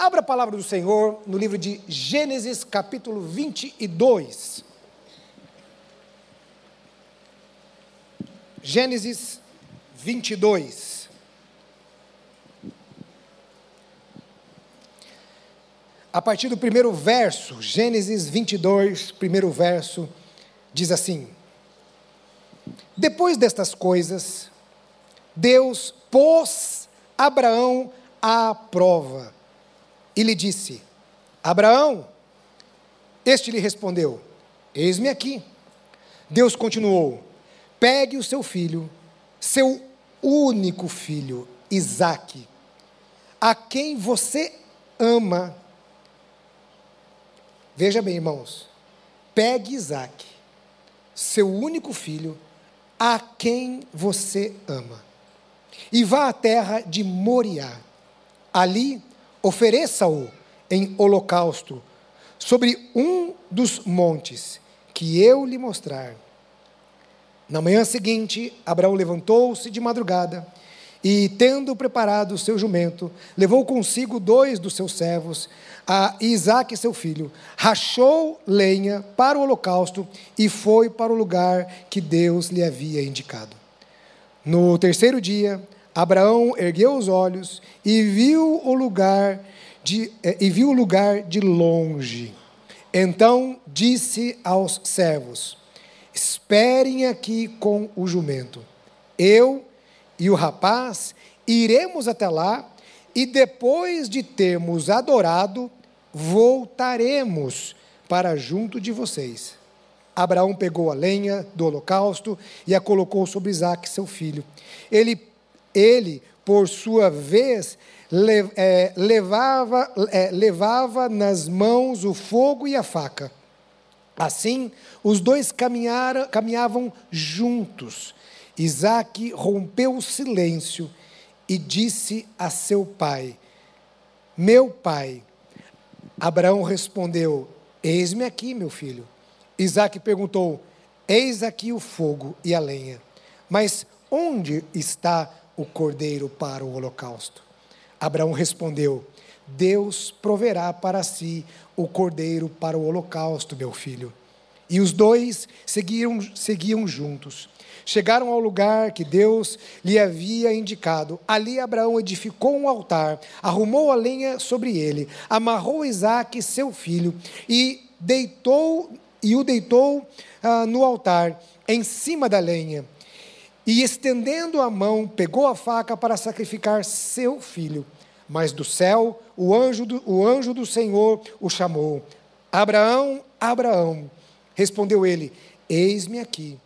Abra a palavra do Senhor no livro de Gênesis, capítulo 22. Gênesis 22. A partir do primeiro verso, Gênesis 22, primeiro verso, diz assim: Depois destas coisas, Deus pôs Abraão à prova e lhe disse: Abraão, este lhe respondeu: Eis-me aqui. Deus continuou: Pegue o seu filho, seu único filho, Isaque, a quem você ama. Veja bem, irmãos, pegue Isaque, seu único filho, a quem você ama, e vá à terra de Moriá. Ali ofereça-o em holocausto sobre um dos montes que eu lhe mostrar. Na manhã seguinte, Abraão levantou-se de madrugada e, tendo preparado o seu jumento, levou consigo dois dos seus servos, a Isaac seu filho, rachou lenha para o holocausto e foi para o lugar que Deus lhe havia indicado. No terceiro dia, Abraão ergueu os olhos e viu o lugar de, eh, e viu o lugar de longe. Então disse aos servos: Esperem aqui com o jumento. Eu e o rapaz iremos até lá e depois de termos adorado, voltaremos para junto de vocês. Abraão pegou a lenha do holocausto e a colocou sobre Isaac, seu filho. Ele, ele por sua vez, é, levava, é, levava nas mãos o fogo e a faca. Assim, os dois caminharam, caminhavam juntos. Isaac rompeu o silêncio e disse a seu pai: Meu pai. Abraão respondeu: Eis-me aqui, meu filho. Isaac perguntou: Eis aqui o fogo e a lenha, mas onde está o cordeiro para o holocausto? Abraão respondeu: Deus proverá para si o cordeiro para o holocausto, meu filho. E os dois seguiam, seguiam juntos. Chegaram ao lugar que Deus lhe havia indicado. Ali Abraão edificou um altar, arrumou a lenha sobre ele, amarrou Isaque, seu filho, e deitou e o deitou ah, no altar, em cima da lenha. E estendendo a mão, pegou a faca para sacrificar seu filho. Mas do céu, o anjo do, o anjo do Senhor o chamou: Abraão, Abraão. Respondeu ele: Eis-me aqui.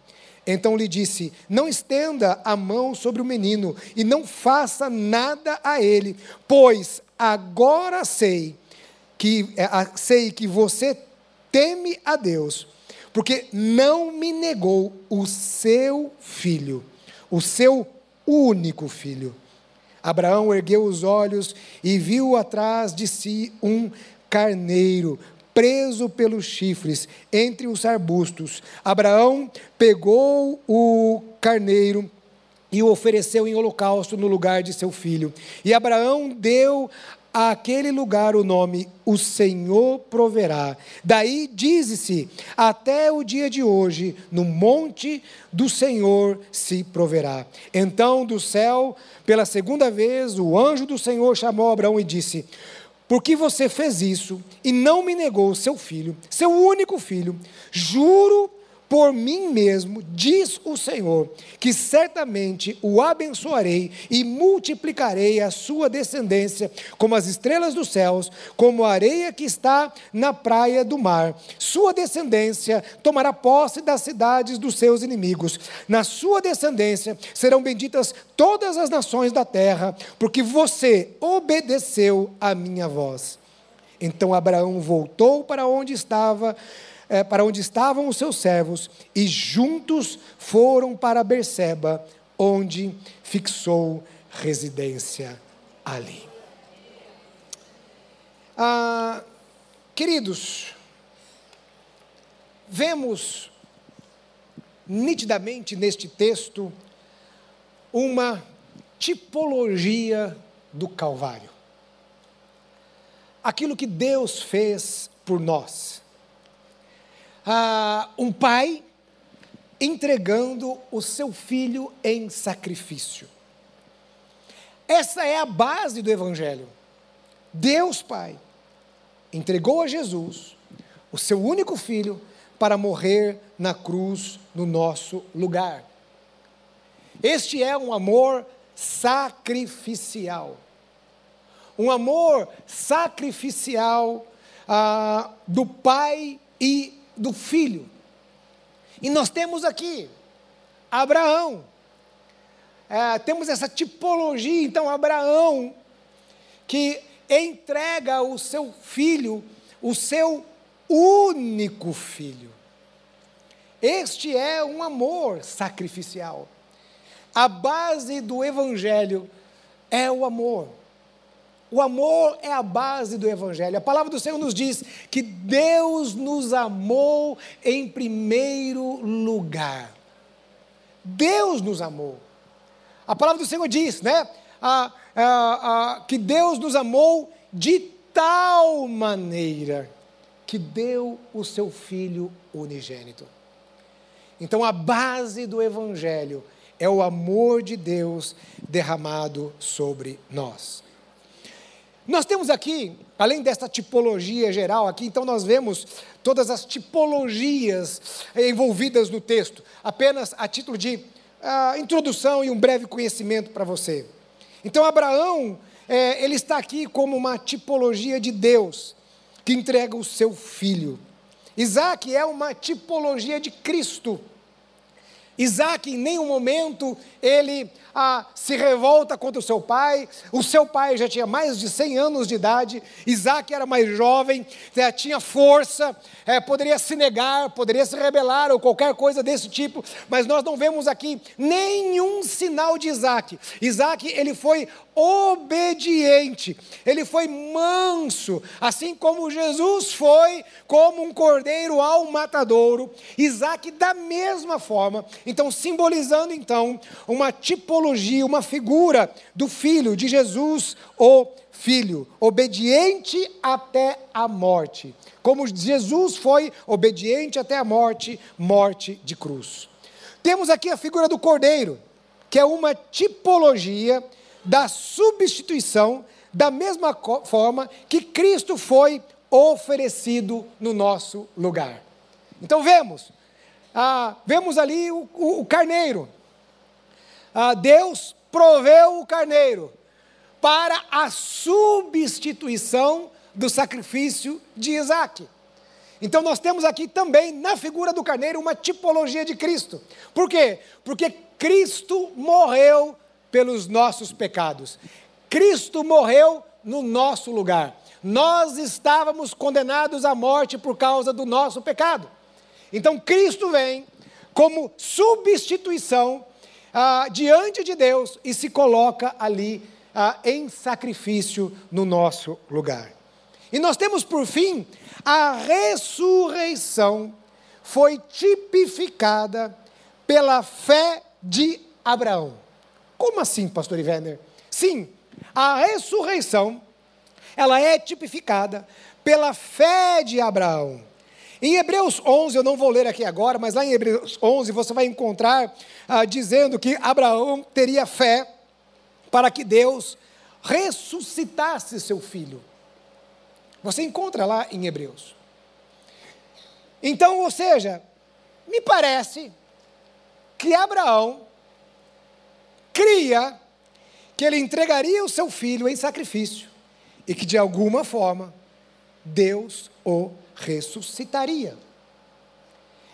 Então lhe disse: Não estenda a mão sobre o menino e não faça nada a ele, pois agora sei que é, sei que você teme a Deus, porque não me negou o seu filho, o seu único filho. Abraão ergueu os olhos e viu atrás de si um carneiro preso pelos chifres entre os arbustos. Abraão pegou o carneiro e o ofereceu em holocausto no lugar de seu filho. E Abraão deu àquele lugar o nome O Senhor proverá. Daí diz-se: até o dia de hoje, no monte do Senhor se proverá. Então, do céu, pela segunda vez, o anjo do Senhor chamou Abraão e disse: Por que você fez isso e não me negou seu filho, seu único filho? Juro por mim mesmo, diz o Senhor, que certamente o abençoarei e multiplicarei a sua descendência como as estrelas dos céus, como a areia que está na praia do mar. Sua descendência tomará posse das cidades dos seus inimigos. Na sua descendência serão benditas todas as nações da terra, porque você obedeceu a minha voz. Então Abraão voltou para onde estava é, para onde estavam os seus servos e juntos foram para Berseba, onde fixou residência ali. Ah, queridos, vemos nitidamente neste texto uma tipologia do Calvário. aquilo que Deus fez por nós. Ah, um pai entregando o seu filho em sacrifício. Essa é a base do Evangelho. Deus Pai entregou a Jesus, o seu único filho, para morrer na cruz no nosso lugar. Este é um amor sacrificial. Um amor sacrificial ah, do pai e do filho. E nós temos aqui Abraão. É, temos essa tipologia, então, Abraão, que entrega o seu filho, o seu único filho. Este é um amor sacrificial. A base do Evangelho é o amor. O amor é a base do Evangelho. A palavra do Senhor nos diz que Deus nos amou em primeiro lugar. Deus nos amou. A palavra do Senhor diz, né? Que Deus nos amou de tal maneira que deu o seu Filho unigênito. Então, a base do Evangelho é o amor de Deus derramado sobre nós. Nós temos aqui, além desta tipologia geral aqui, então nós vemos todas as tipologias envolvidas no texto, apenas a título de uh, introdução e um breve conhecimento para você. Então Abraão, é, ele está aqui como uma tipologia de Deus, que entrega o seu filho. Isaac é uma tipologia de Cristo. Isaac, em nenhum momento, ele ah, se revolta contra o seu pai. O seu pai já tinha mais de 100 anos de idade. Isaac era mais jovem, já tinha força, é, poderia se negar, poderia se rebelar ou qualquer coisa desse tipo. Mas nós não vemos aqui nenhum sinal de Isaac. Isaac, ele foi obediente, ele foi manso, assim como Jesus foi como um cordeiro ao matadouro. Isaac, da mesma forma, então simbolizando então uma tipologia, uma figura do filho de Jesus, o filho, obediente até a morte. Como Jesus foi obediente até a morte, morte de cruz. Temos aqui a figura do cordeiro, que é uma tipologia da substituição, da mesma forma que Cristo foi oferecido no nosso lugar. Então vemos, ah, vemos ali o, o, o carneiro. Ah, Deus proveu o carneiro para a substituição do sacrifício de Isaac. Então nós temos aqui também na figura do carneiro uma tipologia de Cristo. Por quê? Porque Cristo morreu pelos nossos pecados. Cristo morreu no nosso lugar. Nós estávamos condenados à morte por causa do nosso pecado. Então Cristo vem como substituição ah, diante de Deus e se coloca ali ah, em sacrifício no nosso lugar. E nós temos por fim a ressurreição foi tipificada pela fé de Abraão. Como assim, pastor Ivener? Sim, a ressurreição, ela é tipificada pela fé de Abraão. Em Hebreus 11, eu não vou ler aqui agora, mas lá em Hebreus 11 você vai encontrar ah, dizendo que Abraão teria fé para que Deus ressuscitasse seu filho. Você encontra lá em Hebreus. Então, ou seja, me parece que Abraão cria que ele entregaria o seu filho em sacrifício e que de alguma forma Deus o ressuscitaria.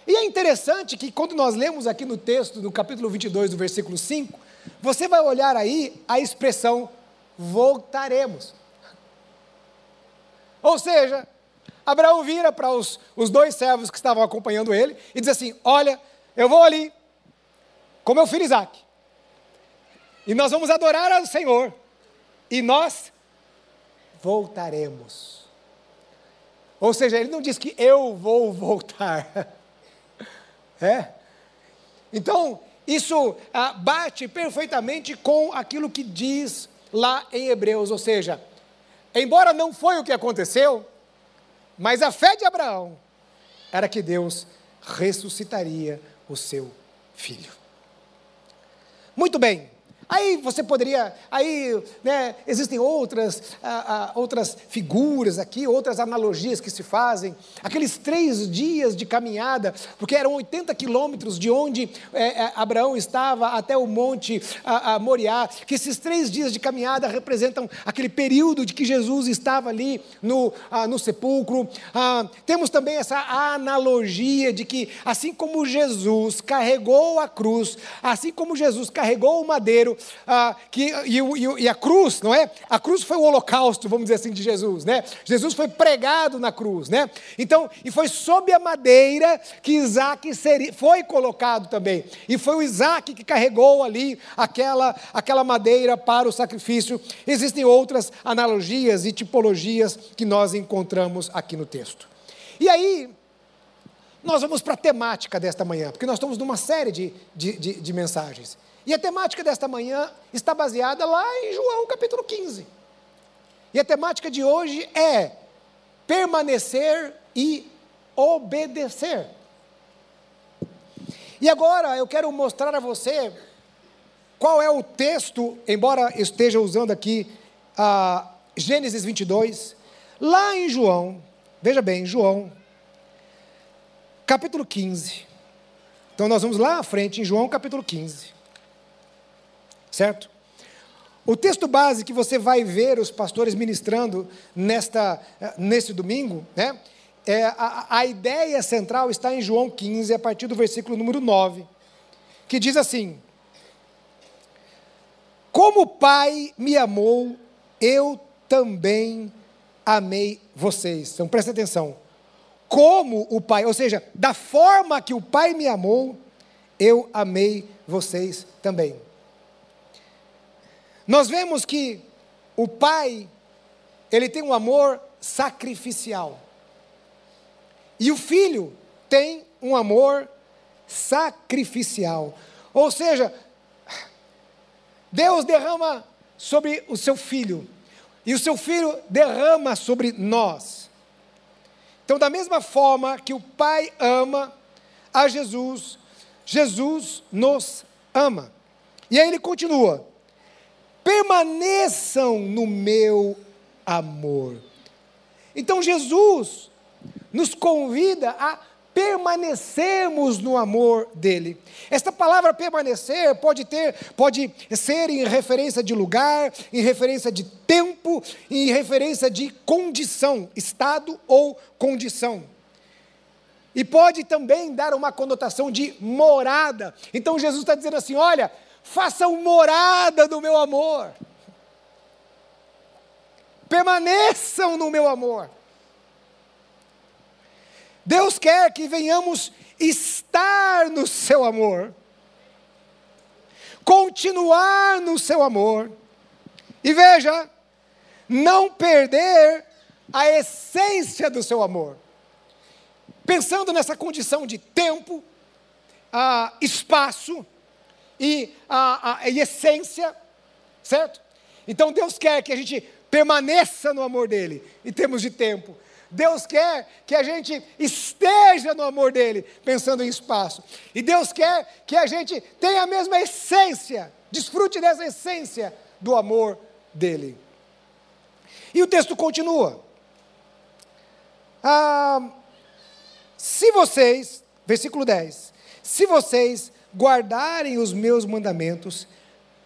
E é interessante que quando nós lemos aqui no texto, no capítulo 22, do versículo 5, você vai olhar aí a expressão voltaremos. Ou seja, Abraão vira para os, os dois servos que estavam acompanhando ele e diz assim: Olha, eu vou ali com meu filho Isaac. E nós vamos adorar ao Senhor. E nós voltaremos. Ou seja, ele não diz que eu vou voltar. É? Então, isso ah, bate perfeitamente com aquilo que diz lá em Hebreus, ou seja, embora não foi o que aconteceu, mas a fé de Abraão era que Deus ressuscitaria o seu filho. Muito bem. Aí você poderia, aí né, existem outras, ah, ah, outras figuras aqui, outras analogias que se fazem. Aqueles três dias de caminhada, porque eram 80 quilômetros de onde é, é, Abraão estava até o monte a, a Moriá, que esses três dias de caminhada representam aquele período de que Jesus estava ali no, ah, no sepulcro. Ah, temos também essa analogia de que, assim como Jesus carregou a cruz, assim como Jesus carregou o madeiro, ah, que, e, e, e, a cruz, não é? A cruz foi o holocausto, vamos dizer assim, de Jesus, né? Jesus foi pregado na cruz, né? Então, e foi sob a madeira que Isaac seria, foi colocado também. E foi o Isaac que carregou ali aquela, aquela madeira para o sacrifício. Existem outras analogias e tipologias que nós encontramos aqui no texto. E aí, nós vamos para a temática desta manhã, porque nós estamos numa série de, de, de, de mensagens. E a temática desta manhã está baseada lá em João capítulo 15. E a temática de hoje é permanecer e obedecer. E agora eu quero mostrar a você qual é o texto, embora esteja usando aqui a Gênesis 22, lá em João, veja bem, João, capítulo 15. Então nós vamos lá à frente em João capítulo 15 certo? O texto base que você vai ver os pastores ministrando nesta, eh, nesse domingo, né? É, a, a ideia central está em João 15, a partir do versículo número 9, que diz assim: Como o Pai me amou, eu também amei vocês. Então presta atenção. Como o Pai, ou seja, da forma que o Pai me amou, eu amei vocês também. Nós vemos que o pai, ele tem um amor sacrificial. E o filho tem um amor sacrificial. Ou seja, Deus derrama sobre o seu filho, e o seu filho derrama sobre nós. Então, da mesma forma que o Pai ama a Jesus, Jesus nos ama. E aí ele continua: permaneçam no meu amor. Então Jesus nos convida a permanecermos no amor dele. Esta palavra permanecer pode ter, pode ser em referência de lugar, em referência de tempo, em referência de condição, estado ou condição. E pode também dar uma conotação de morada. Então Jesus está dizendo assim: olha, façam morada no meu amor. Permaneçam no meu amor. Deus quer que venhamos estar no seu amor, continuar no seu amor, e veja, não perder a essência do seu amor. Pensando nessa condição de tempo, ah, espaço, e a, a, essência, certo? Então Deus quer que a gente permaneça no amor dele, em termos de tempo. Deus quer que a gente esteja no amor dele, pensando em espaço. E Deus quer que a gente tenha a mesma essência, desfrute dessa essência do amor dele. E o texto continua. Ah, se vocês, versículo 10, se vocês guardarem os meus mandamentos,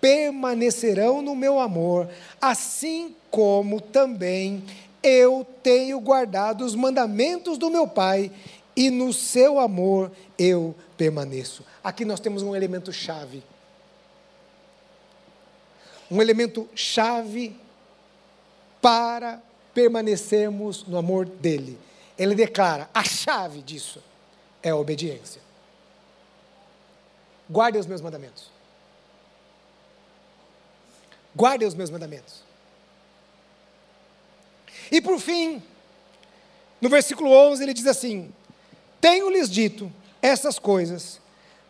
permanecerão no meu amor, assim como também eu tenho guardado os mandamentos do meu Pai, e no seu amor eu permaneço. Aqui nós temos um elemento chave. Um elemento chave para permanecermos no amor dele. Ele declara: a chave disso é a obediência guardem os meus mandamentos. Guardem os meus mandamentos. E por fim, no versículo 11, ele diz assim: Tenho-lhes dito essas coisas,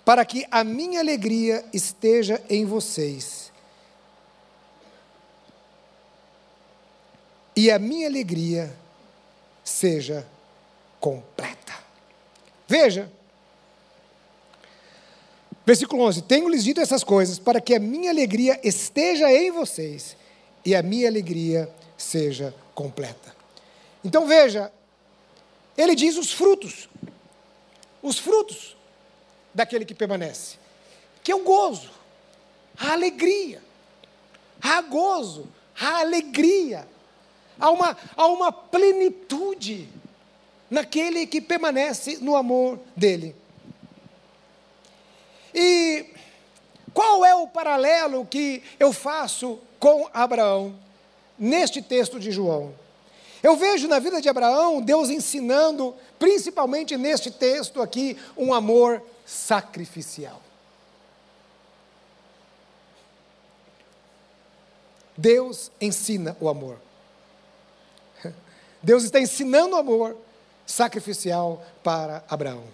para que a minha alegria esteja em vocês. e a minha alegria seja completa. Veja, versículo 11: Tenho-lhes dito essas coisas para que a minha alegria esteja em vocês e a minha alegria seja completa. Então veja, ele diz os frutos, os frutos daquele que permanece, que é o gozo, a alegria, há gozo, há alegria, há uma, há uma plenitude naquele que permanece no amor dele. E qual é o paralelo que eu faço com Abraão neste texto de João? Eu vejo na vida de Abraão Deus ensinando, principalmente neste texto aqui, um amor sacrificial. Deus ensina o amor. Deus está ensinando o amor sacrificial para Abraão.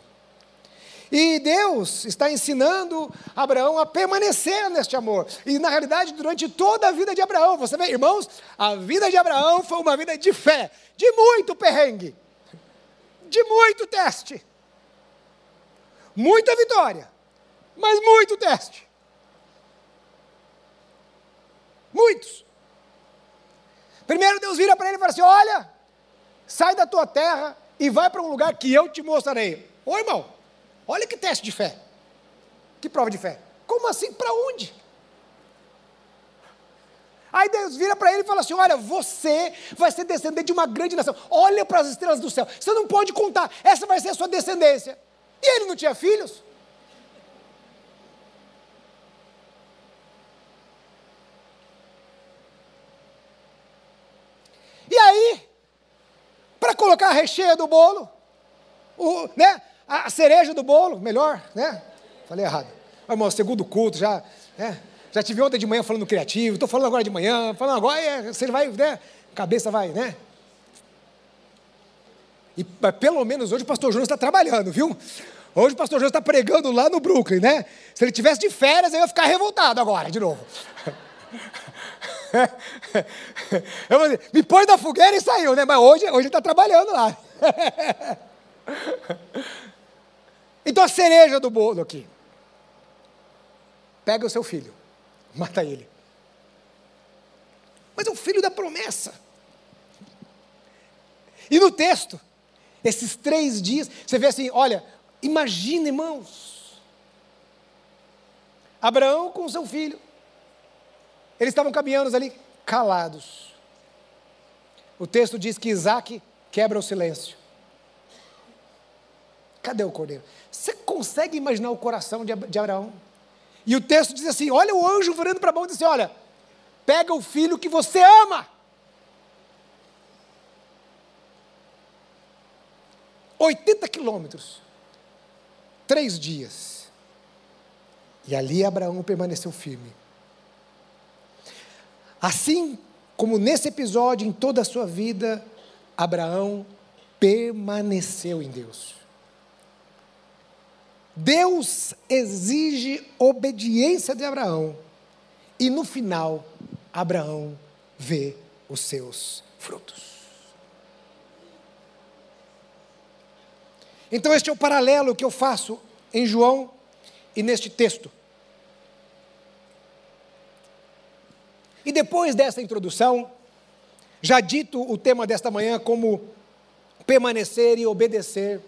E Deus está ensinando Abraão a permanecer neste amor. E na realidade, durante toda a vida de Abraão, você vê, irmãos, a vida de Abraão foi uma vida de fé, de muito perrengue, de muito teste, muita vitória, mas muito teste. Muitos. Primeiro Deus vira para ele e fala assim: Olha, sai da tua terra e vai para um lugar que eu te mostrarei. Ô irmão, Olha que teste de fé. Que prova de fé. Como assim? Para onde? Aí Deus vira para ele e fala assim: Olha, você vai ser descendente de uma grande nação. Olha para as estrelas do céu. Você não pode contar. Essa vai ser a sua descendência. E ele não tinha filhos? E aí, para colocar a recheia do bolo, o, né, a cereja do bolo, melhor, né? Falei errado. Mas, irmão, segundo culto, já, né? Já tive ontem de manhã falando criativo, estou falando agora de manhã, falando agora, é, você vai, né? Cabeça vai, né? E pelo menos hoje o pastor Jonas está trabalhando, viu? Hoje o pastor Jonas está pregando lá no Brooklyn, né? Se ele tivesse de férias, eu ia ficar revoltado agora, de novo. Eu vou dizer, me põe na fogueira e saiu, né? Mas hoje, hoje ele está trabalhando lá. Então a cereja do bolo aqui. Pega o seu filho, mata ele. Mas é o filho da promessa. E no texto, esses três dias, você vê assim: olha, imagina, irmãos. Abraão com seu filho. Eles estavam caminhando ali, calados. O texto diz que Isaac quebra o silêncio. Cadê o cordeiro? Você consegue imaginar o coração de Abraão? E o texto diz assim: olha o anjo virando para a mão e diz assim: olha, pega o filho que você ama. 80 quilômetros, três dias. E ali Abraão permaneceu firme. Assim como nesse episódio, em toda a sua vida, Abraão permaneceu em Deus. Deus exige obediência de Abraão. E no final, Abraão vê os seus frutos. Então, este é o paralelo que eu faço em João e neste texto. E depois dessa introdução, já dito o tema desta manhã como permanecer e obedecer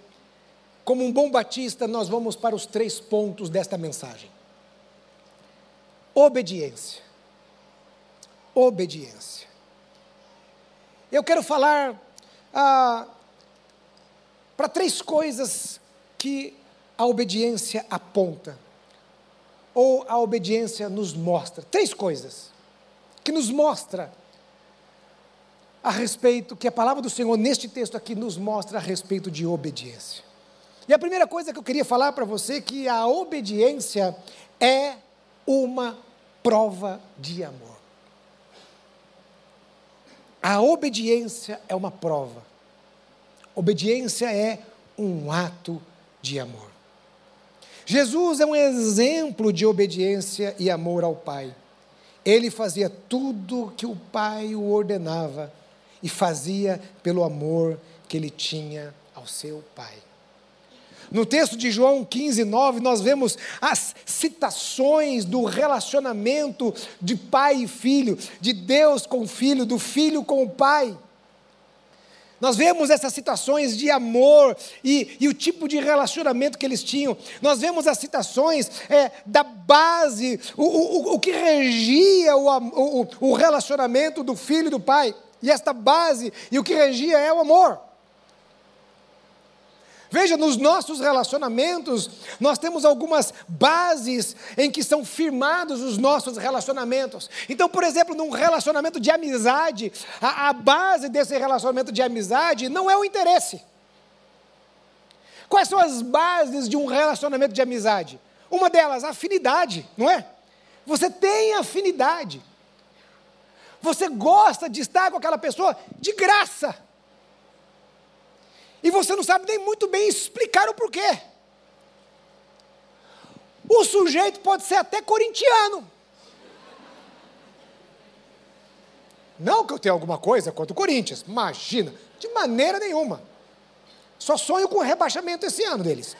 como um bom batista, nós vamos para os três pontos desta mensagem. Obediência. Obediência. Eu quero falar ah, para três coisas que a obediência aponta, ou a obediência nos mostra. Três coisas que nos mostra a respeito, que a palavra do Senhor neste texto aqui nos mostra a respeito de obediência. E a primeira coisa que eu queria falar para você é que a obediência é uma prova de amor. A obediência é uma prova. Obediência é um ato de amor. Jesus é um exemplo de obediência e amor ao Pai. Ele fazia tudo que o Pai o ordenava e fazia pelo amor que ele tinha ao seu pai. No texto de João 15, 9, nós vemos as citações do relacionamento de pai e filho, de Deus com o filho, do filho com o pai. Nós vemos essas citações de amor e, e, o tipo de relacionamento que eles tinham. Nós vemos as citações é, da base, o, o, o que regia o, o, relacionamento do filho e do pai. E esta base e o que regia é o amor. Veja, nos nossos relacionamentos, nós temos algumas bases em que são firmados os nossos relacionamentos. Então, por exemplo, num relacionamento de amizade, a, a base desse relacionamento de amizade não é o interesse. Quais são as bases de um relacionamento de amizade? Uma delas, afinidade, não é? Você tem afinidade. Você gosta de estar com aquela pessoa de graça e você não sabe nem muito bem explicar o porquê. O sujeito pode ser até corintiano. Não que eu tenha alguma coisa contra o Corinthians, imagina, de maneira nenhuma. Só sonho com o rebaixamento esse ano deles.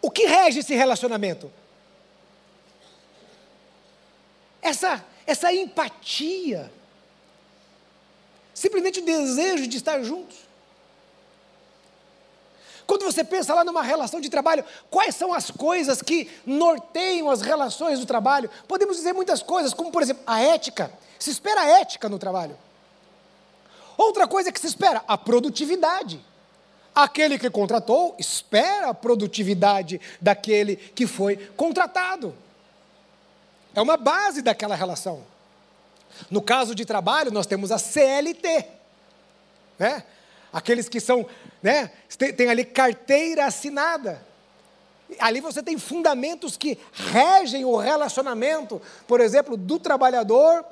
O que rege esse relacionamento? Essa essa empatia, simplesmente o desejo de estar juntos. Quando você pensa lá numa relação de trabalho, quais são as coisas que norteiam as relações do trabalho? Podemos dizer muitas coisas, como por exemplo, a ética. Se espera ética no trabalho. Outra coisa que se espera, a produtividade. Aquele que contratou espera a produtividade daquele que foi contratado. É uma base daquela relação. No caso de trabalho, nós temos a CLT, né? Aqueles que são, né? Tem, ali carteira assinada. Ali você tem fundamentos que regem o relacionamento, por exemplo, do trabalhador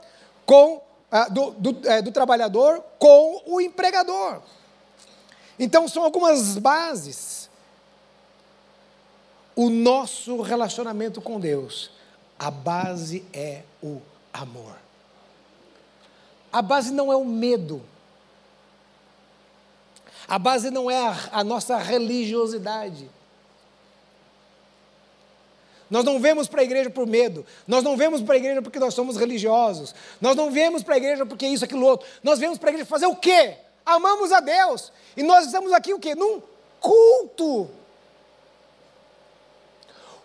com ah, do, do, é, do trabalhador com o empregador. Então são algumas bases. O nosso relacionamento com Deus a base é o amor. A base não é o medo. A base não é a, a nossa religiosidade. Nós não vemos para a igreja por medo. Nós não vemos para a igreja porque nós somos religiosos. Nós não vemos para a igreja porque isso, aquilo, outro. Nós vemos para a igreja fazer o quê? Amamos a Deus. E nós estamos aqui o quê? Num culto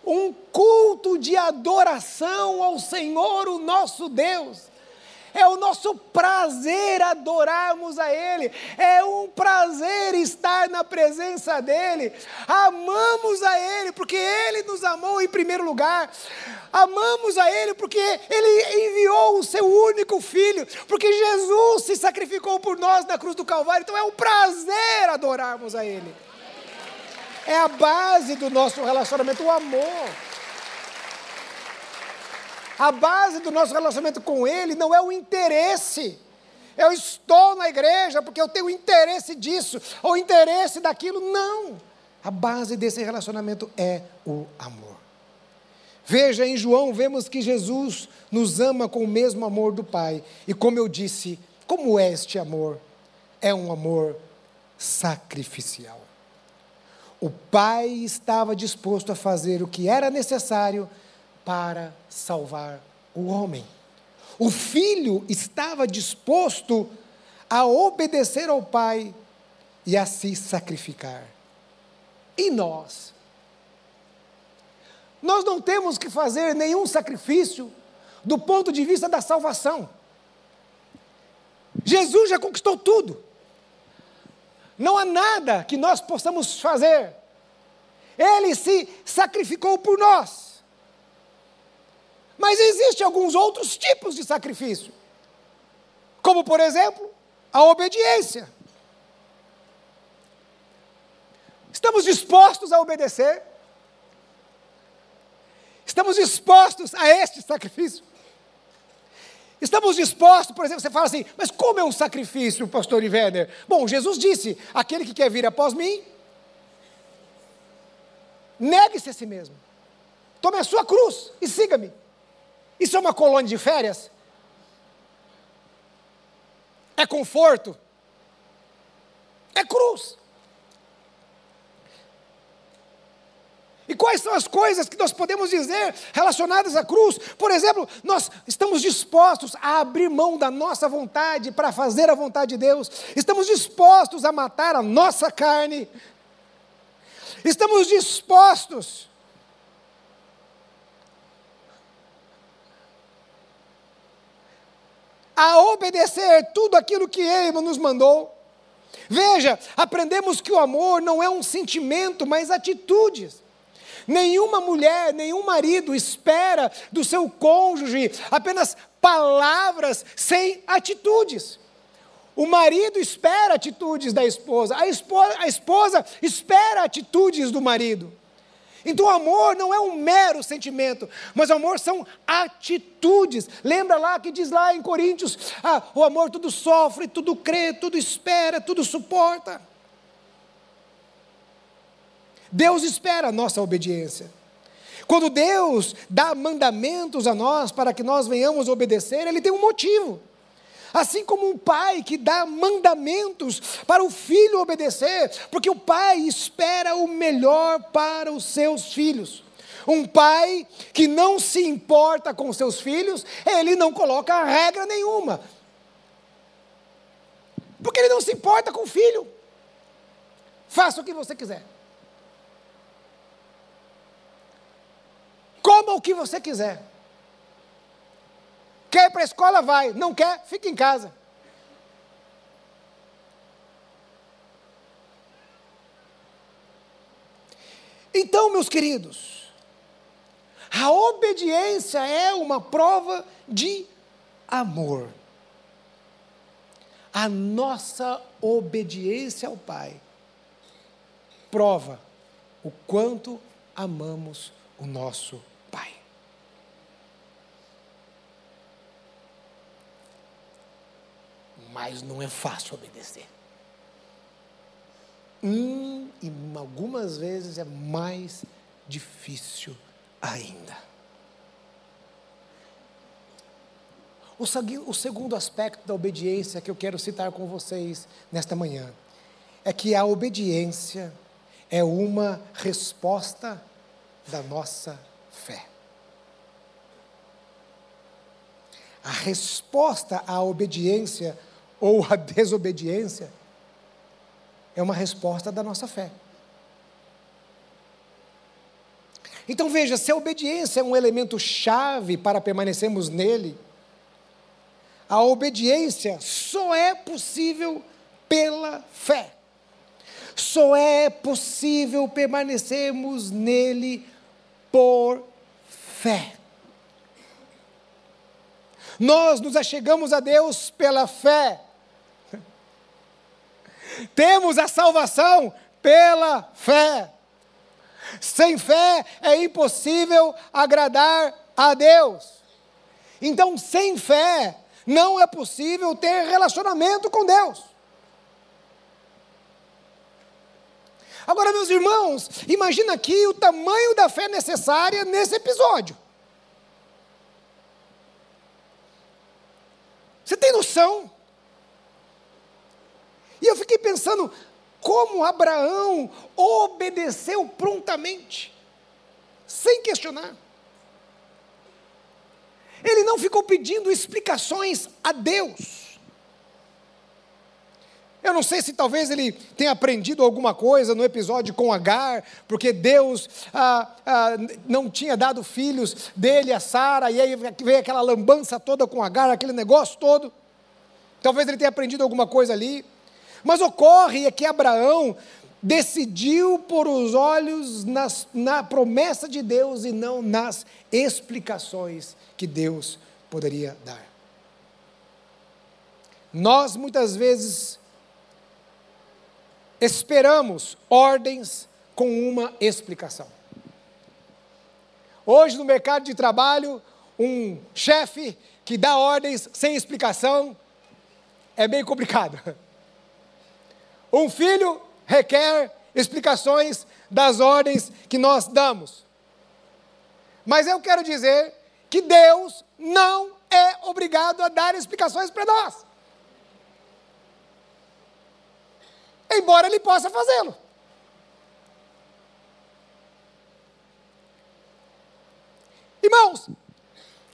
um culto de adoração ao Senhor, o nosso Deus. É o nosso prazer adorarmos a Ele, é um prazer estar na presença dEle. Amamos a Ele porque Ele nos amou em primeiro lugar, amamos a Ele porque Ele enviou o seu único filho, porque Jesus se sacrificou por nós na cruz do Calvário. Então é um prazer adorarmos a Ele. É a base do nosso relacionamento, o amor. A base do nosso relacionamento com Ele não é o interesse. Eu estou na igreja porque eu tenho interesse disso, ou interesse daquilo. Não. A base desse relacionamento é o amor. Veja, em João, vemos que Jesus nos ama com o mesmo amor do Pai. E como eu disse, como é este amor? É um amor sacrificial. O pai estava disposto a fazer o que era necessário para salvar o homem. O filho estava disposto a obedecer ao pai e a se sacrificar. E nós? Nós não temos que fazer nenhum sacrifício do ponto de vista da salvação. Jesus já conquistou tudo. Não há nada que nós possamos fazer. Ele se sacrificou por nós. Mas existem alguns outros tipos de sacrifício. Como, por exemplo, a obediência. Estamos dispostos a obedecer? Estamos dispostos a este sacrifício? Estamos dispostos, por exemplo, você fala assim, mas como é um sacrifício, pastor Ivener? Bom, Jesus disse: aquele que quer vir após mim, negue-se a si mesmo. Tome a sua cruz e siga-me. Isso é uma colônia de férias? É conforto? É cruz. E quais são as coisas que nós podemos dizer relacionadas à cruz? Por exemplo, nós estamos dispostos a abrir mão da nossa vontade para fazer a vontade de Deus, estamos dispostos a matar a nossa carne, estamos dispostos a obedecer tudo aquilo que Ele nos mandou. Veja, aprendemos que o amor não é um sentimento, mas atitudes. Nenhuma mulher, nenhum marido espera do seu cônjuge apenas palavras sem atitudes. O marido espera atitudes da esposa, a esposa, a esposa espera atitudes do marido. Então, o amor não é um mero sentimento, mas o amor são atitudes. Lembra lá que diz lá em Coríntios: ah, o amor tudo sofre, tudo crê, tudo espera, tudo suporta. Deus espera a nossa obediência. Quando Deus dá mandamentos a nós para que nós venhamos obedecer, Ele tem um motivo. Assim como um pai que dá mandamentos para o filho obedecer, porque o pai espera o melhor para os seus filhos. Um pai que não se importa com seus filhos, ele não coloca regra nenhuma. Porque ele não se importa com o filho. Faça o que você quiser. Coma o que você quiser. Quer ir para a escola? Vai. Não quer? Fica em casa. Então, meus queridos, a obediência é uma prova de amor. A nossa obediência ao Pai prova o quanto amamos o nosso mas não é fácil obedecer. Hum, e algumas vezes é mais difícil ainda. O, segundo aspecto da obediência que eu quero citar com vocês nesta manhã é que a obediência é uma resposta da nossa fé. A resposta à obediência ou a desobediência é uma resposta da nossa fé. Então veja, se a obediência é um elemento chave para permanecermos nele, a obediência só é possível pela fé. Só é possível permanecermos nele por fé. Nós nos achegamos a Deus pela fé. Temos a salvação pela fé. Sem fé é impossível agradar a Deus. Então, sem fé, não é possível ter relacionamento com Deus. Agora, meus irmãos, imagina aqui o tamanho da fé necessária nesse episódio. Você tem noção? E eu fiquei pensando, como Abraão obedeceu prontamente, sem questionar. Ele não ficou pedindo explicações a Deus. Eu não sei se talvez ele tenha aprendido alguma coisa no episódio com Agar, porque Deus ah, ah, não tinha dado filhos dele a Sara, e aí veio aquela lambança toda com Agar, aquele negócio todo. Talvez ele tenha aprendido alguma coisa ali. Mas ocorre é que Abraão decidiu pôr os olhos nas, na promessa de Deus e não nas explicações que Deus poderia dar. Nós muitas vezes esperamos ordens com uma explicação. Hoje, no mercado de trabalho, um chefe que dá ordens sem explicação é bem complicado. Um filho requer explicações das ordens que nós damos. Mas eu quero dizer que Deus não é obrigado a dar explicações para nós. Embora ele possa fazê-lo. Irmãos,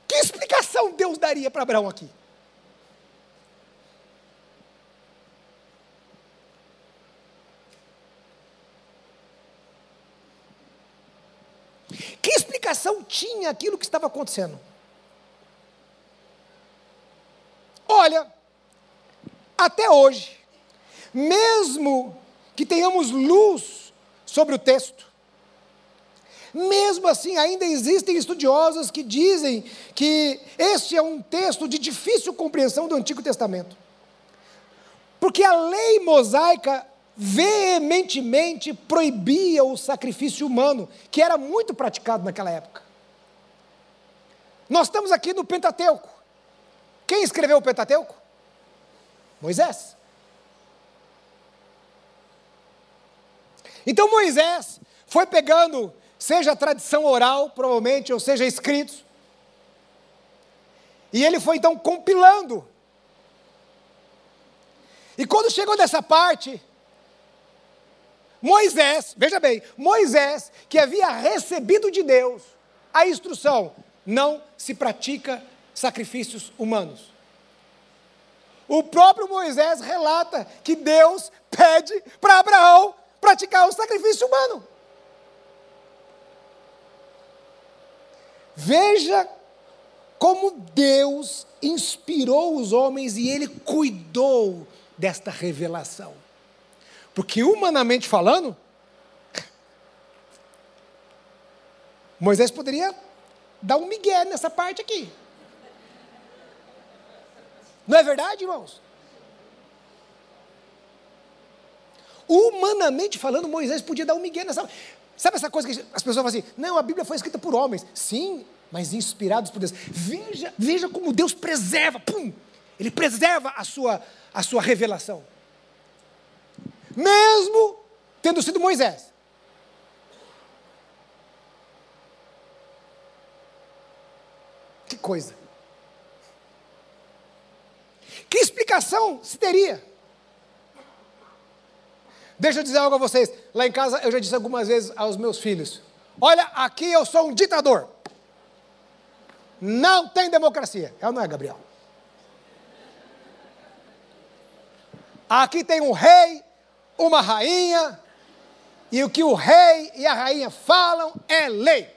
que explicação Deus daria para Abraão aqui? Que explicação tinha aquilo que estava acontecendo? Olha, até hoje, mesmo que tenhamos luz sobre o texto, mesmo assim, ainda existem estudiosos que dizem que este é um texto de difícil compreensão do Antigo Testamento. Porque a lei mosaica veementemente proibia o sacrifício humano, que era muito praticado naquela época. Nós estamos aqui no Pentateuco. Quem escreveu o Pentateuco? Moisés. Então Moisés foi pegando, seja a tradição oral, provavelmente, ou seja, escritos, e ele foi então compilando. E quando chegou nessa parte, Moisés, veja bem, Moisés, que havia recebido de Deus a instrução, não se pratica sacrifícios humanos. O próprio Moisés relata que Deus pede para Abraão praticar o sacrifício humano. Veja como Deus inspirou os homens e ele cuidou desta revelação. Porque, humanamente falando, Moisés poderia dar um migué nessa parte aqui. Não é verdade, irmãos? Humanamente falando, Moisés podia dar um migué nessa. Sabe essa coisa que as pessoas falam assim? Não, a Bíblia foi escrita por homens. Sim, mas inspirados por Deus. Veja, veja como Deus preserva, pum! Ele preserva a sua, a sua revelação mesmo tendo sido Moisés. Que coisa. Que explicação se teria? Deixa eu dizer algo a vocês. Lá em casa eu já disse algumas vezes aos meus filhos: Olha, aqui eu sou um ditador. Não tem democracia. É ou não é, Gabriel? Aqui tem um rei uma rainha, e o que o rei e a rainha falam é lei.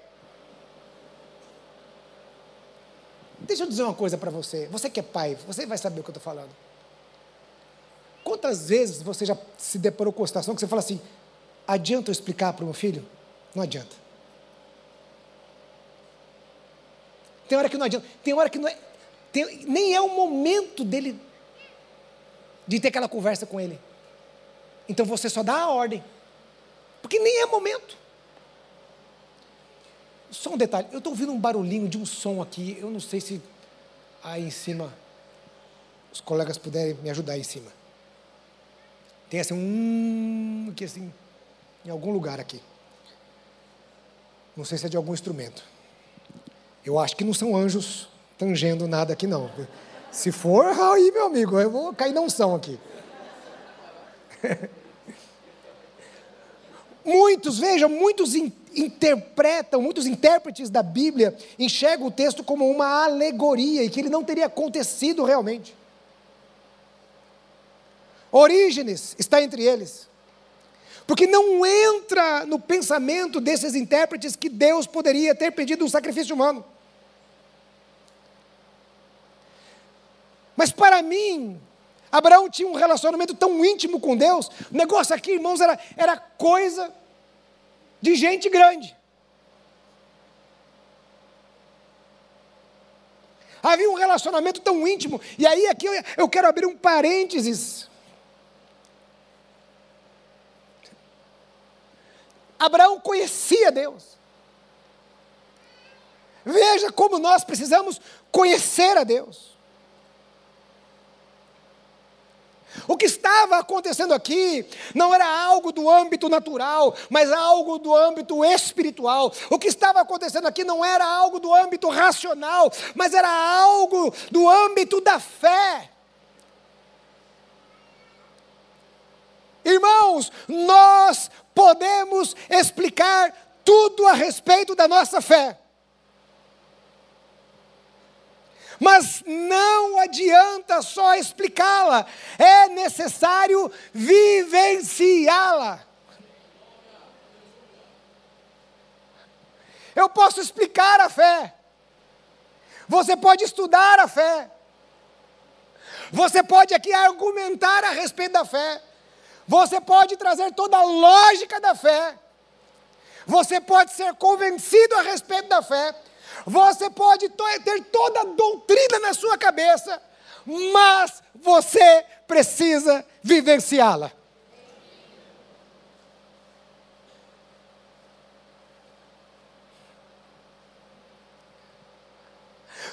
Deixa eu dizer uma coisa para você. Você que é pai, você vai saber o que eu estou falando. Quantas vezes você já se deparou com a situação que você fala assim: adianta eu explicar para o meu filho? Não adianta. Tem hora que não adianta. Tem hora que não é. Tem, nem é o momento dele de ter aquela conversa com ele. Então você só dá a ordem. Porque nem é momento. Só um detalhe, eu estou ouvindo um barulhinho de um som aqui, eu não sei se aí em cima os colegas puderem me ajudar aí em cima. Tem assim um aqui assim, em algum lugar aqui. Não sei se é de algum instrumento. Eu acho que não são anjos tangendo nada aqui não. Se for, aí meu amigo, eu vou cair na unção aqui. muitos, vejam, muitos in, interpretam, muitos intérpretes da Bíblia enxergam o texto como uma alegoria e que ele não teria acontecido realmente. Orígenes está entre eles. Porque não entra no pensamento desses intérpretes que Deus poderia ter pedido um sacrifício humano. Mas para mim, Abraão tinha um relacionamento tão íntimo com Deus. O negócio aqui, irmãos, era, era coisa de gente grande. Havia um relacionamento tão íntimo. E aí, aqui eu, eu quero abrir um parênteses. Abraão conhecia Deus. Veja como nós precisamos conhecer a Deus. O que estava acontecendo aqui não era algo do âmbito natural, mas algo do âmbito espiritual. O que estava acontecendo aqui não era algo do âmbito racional, mas era algo do âmbito da fé. Irmãos, nós podemos explicar tudo a respeito da nossa fé. Mas não adianta só explicá-la, é necessário vivenciá-la. Eu posso explicar a fé, você pode estudar a fé, você pode aqui argumentar a respeito da fé, você pode trazer toda a lógica da fé, você pode ser convencido a respeito da fé, você pode ter toda a doutrina na sua cabeça, mas você precisa vivenciá-la.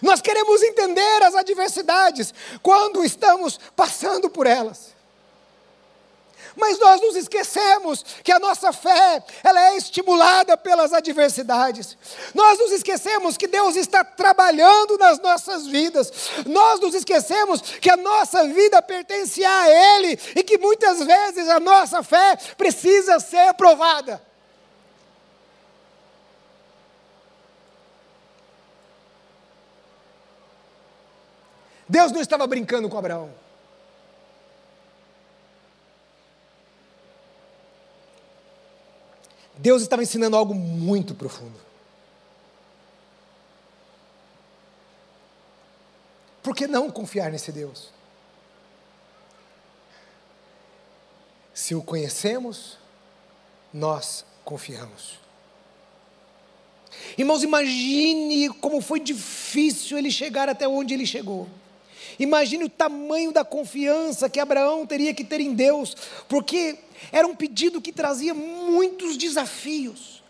Nós queremos entender as adversidades quando estamos passando por elas. Mas nós nos esquecemos que a nossa fé, ela é estimulada pelas adversidades. Nós nos esquecemos que Deus está trabalhando nas nossas vidas. Nós nos esquecemos que a nossa vida pertence a Ele e que muitas vezes a nossa fé precisa ser provada. Deus não estava brincando com Abraão. Deus estava ensinando algo muito profundo. Por que não confiar nesse Deus? Se o conhecemos, nós confiamos. Irmãos, imagine como foi difícil ele chegar até onde ele chegou. Imagine o tamanho da confiança que Abraão teria que ter em Deus, porque era um pedido que trazia muitos desafios.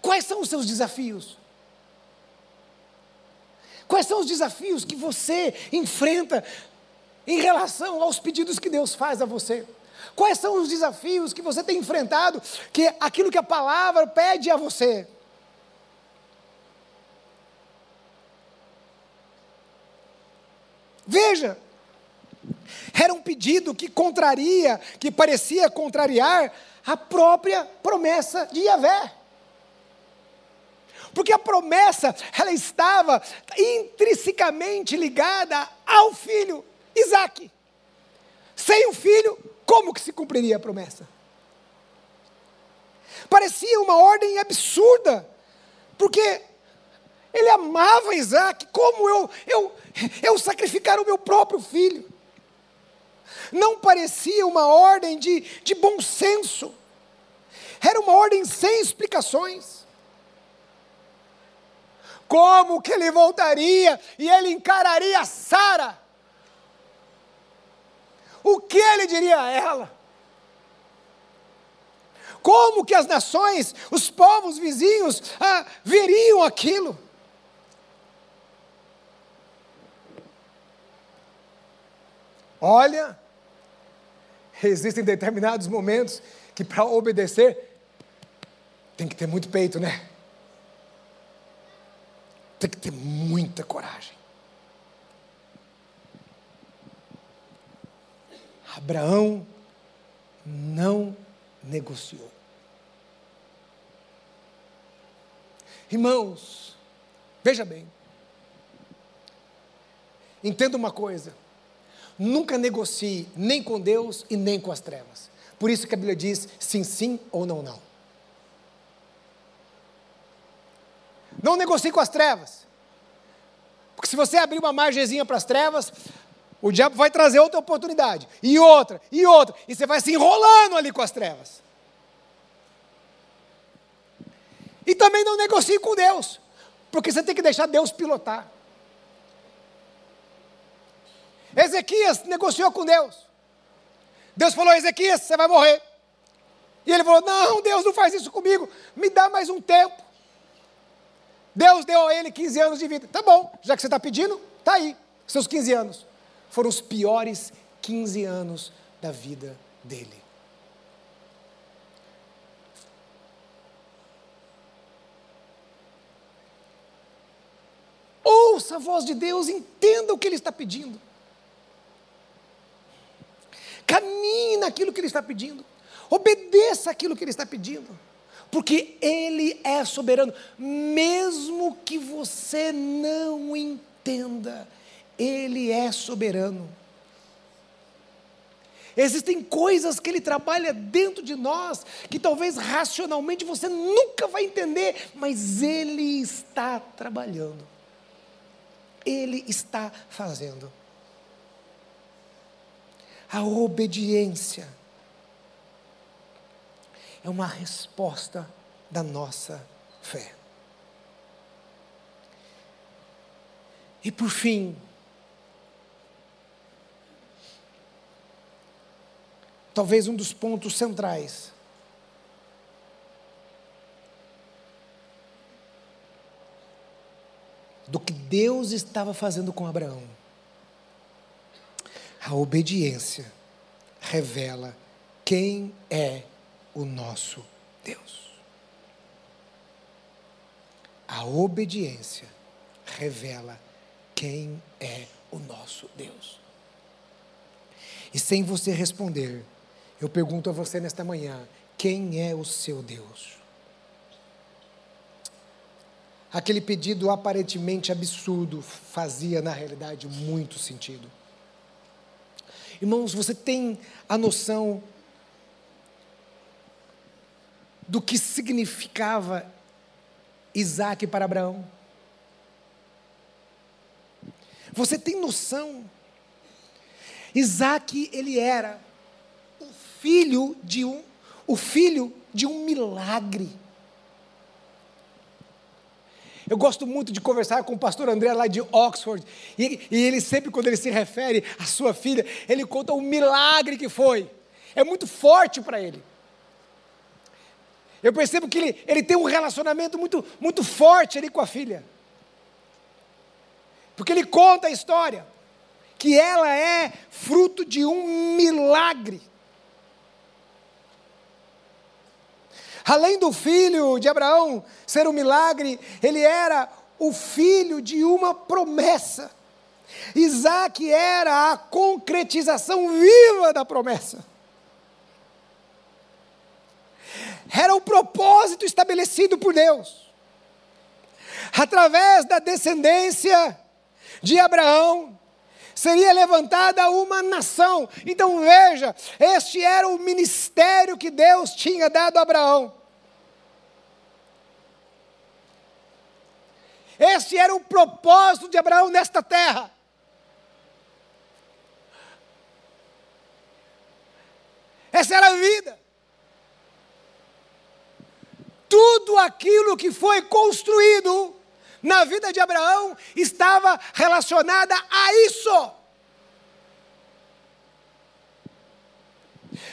Quais são os seus desafios? Quais são os desafios que você enfrenta em relação aos pedidos que Deus faz a você? Quais são os desafios que você tem enfrentado, que aquilo que a palavra pede a você? Veja, era um pedido que contraria, que parecia contrariar a própria promessa de Yahvé. Porque a promessa, ela estava intrinsecamente ligada ao filho Isaac. Sem o filho, como que se cumpriria a promessa? Parecia uma ordem absurda, porque ele amava Isaac, como eu, eu, eu sacrificar o meu próprio filho? Não parecia uma ordem de, de bom senso, era uma ordem sem explicações. Como que ele voltaria e ele encararia Sara? O que ele diria a ela? Como que as nações, os povos vizinhos, ah, veriam aquilo? Olha, existem determinados momentos que para obedecer tem que ter muito peito, né? Tem que ter muita coragem. Abraão não negociou. Irmãos, veja bem, entenda uma coisa: Nunca negocie nem com Deus e nem com as trevas. Por isso que a Bíblia diz sim, sim ou não, não. Não negocie com as trevas. Porque se você abrir uma margezinha para as trevas, o diabo vai trazer outra oportunidade, e outra, e outra, e você vai se enrolando ali com as trevas. E também não negocie com Deus, porque você tem que deixar Deus pilotar. Ezequias negociou com Deus. Deus falou: Ezequias, você vai morrer. E ele falou: Não, Deus não faz isso comigo, me dá mais um tempo. Deus deu a ele 15 anos de vida. Tá bom, já que você está pedindo, tá aí. Seus 15 anos foram os piores 15 anos da vida dele. Ouça a voz de Deus, entenda o que Ele está pedindo. Caminhe naquilo que Ele está pedindo. Obedeça aquilo que Ele está pedindo. Porque Ele é soberano. Mesmo que você não entenda, Ele é soberano. Existem coisas que Ele trabalha dentro de nós que talvez racionalmente você nunca vai entender, mas Ele está trabalhando. Ele está fazendo. A obediência é uma resposta da nossa fé. E por fim, talvez um dos pontos centrais do que Deus estava fazendo com Abraão. A obediência revela quem é o nosso Deus. A obediência revela quem é o nosso Deus. E sem você responder, eu pergunto a você nesta manhã: quem é o seu Deus? aquele pedido aparentemente absurdo fazia, na realidade, muito sentido. Irmãos, você tem a noção do que significava Isaac para Abraão? Você tem noção? Isaac, ele era o filho de um, o filho de um milagre. Eu gosto muito de conversar com o pastor André lá de Oxford, e, e ele sempre, quando ele se refere à sua filha, ele conta o milagre que foi. É muito forte para ele. Eu percebo que ele, ele tem um relacionamento muito, muito forte ali com a filha. Porque ele conta a história, que ela é fruto de um milagre. Além do filho de Abraão ser um milagre, ele era o filho de uma promessa. Isaac era a concretização viva da promessa. Era o propósito estabelecido por Deus. Através da descendência de Abraão, seria levantada uma nação. Então veja, este era o ministério que Deus tinha dado a Abraão. Este era o propósito de Abraão nesta terra. Essa era a vida. Tudo aquilo que foi construído na vida de Abraão estava relacionada a isso.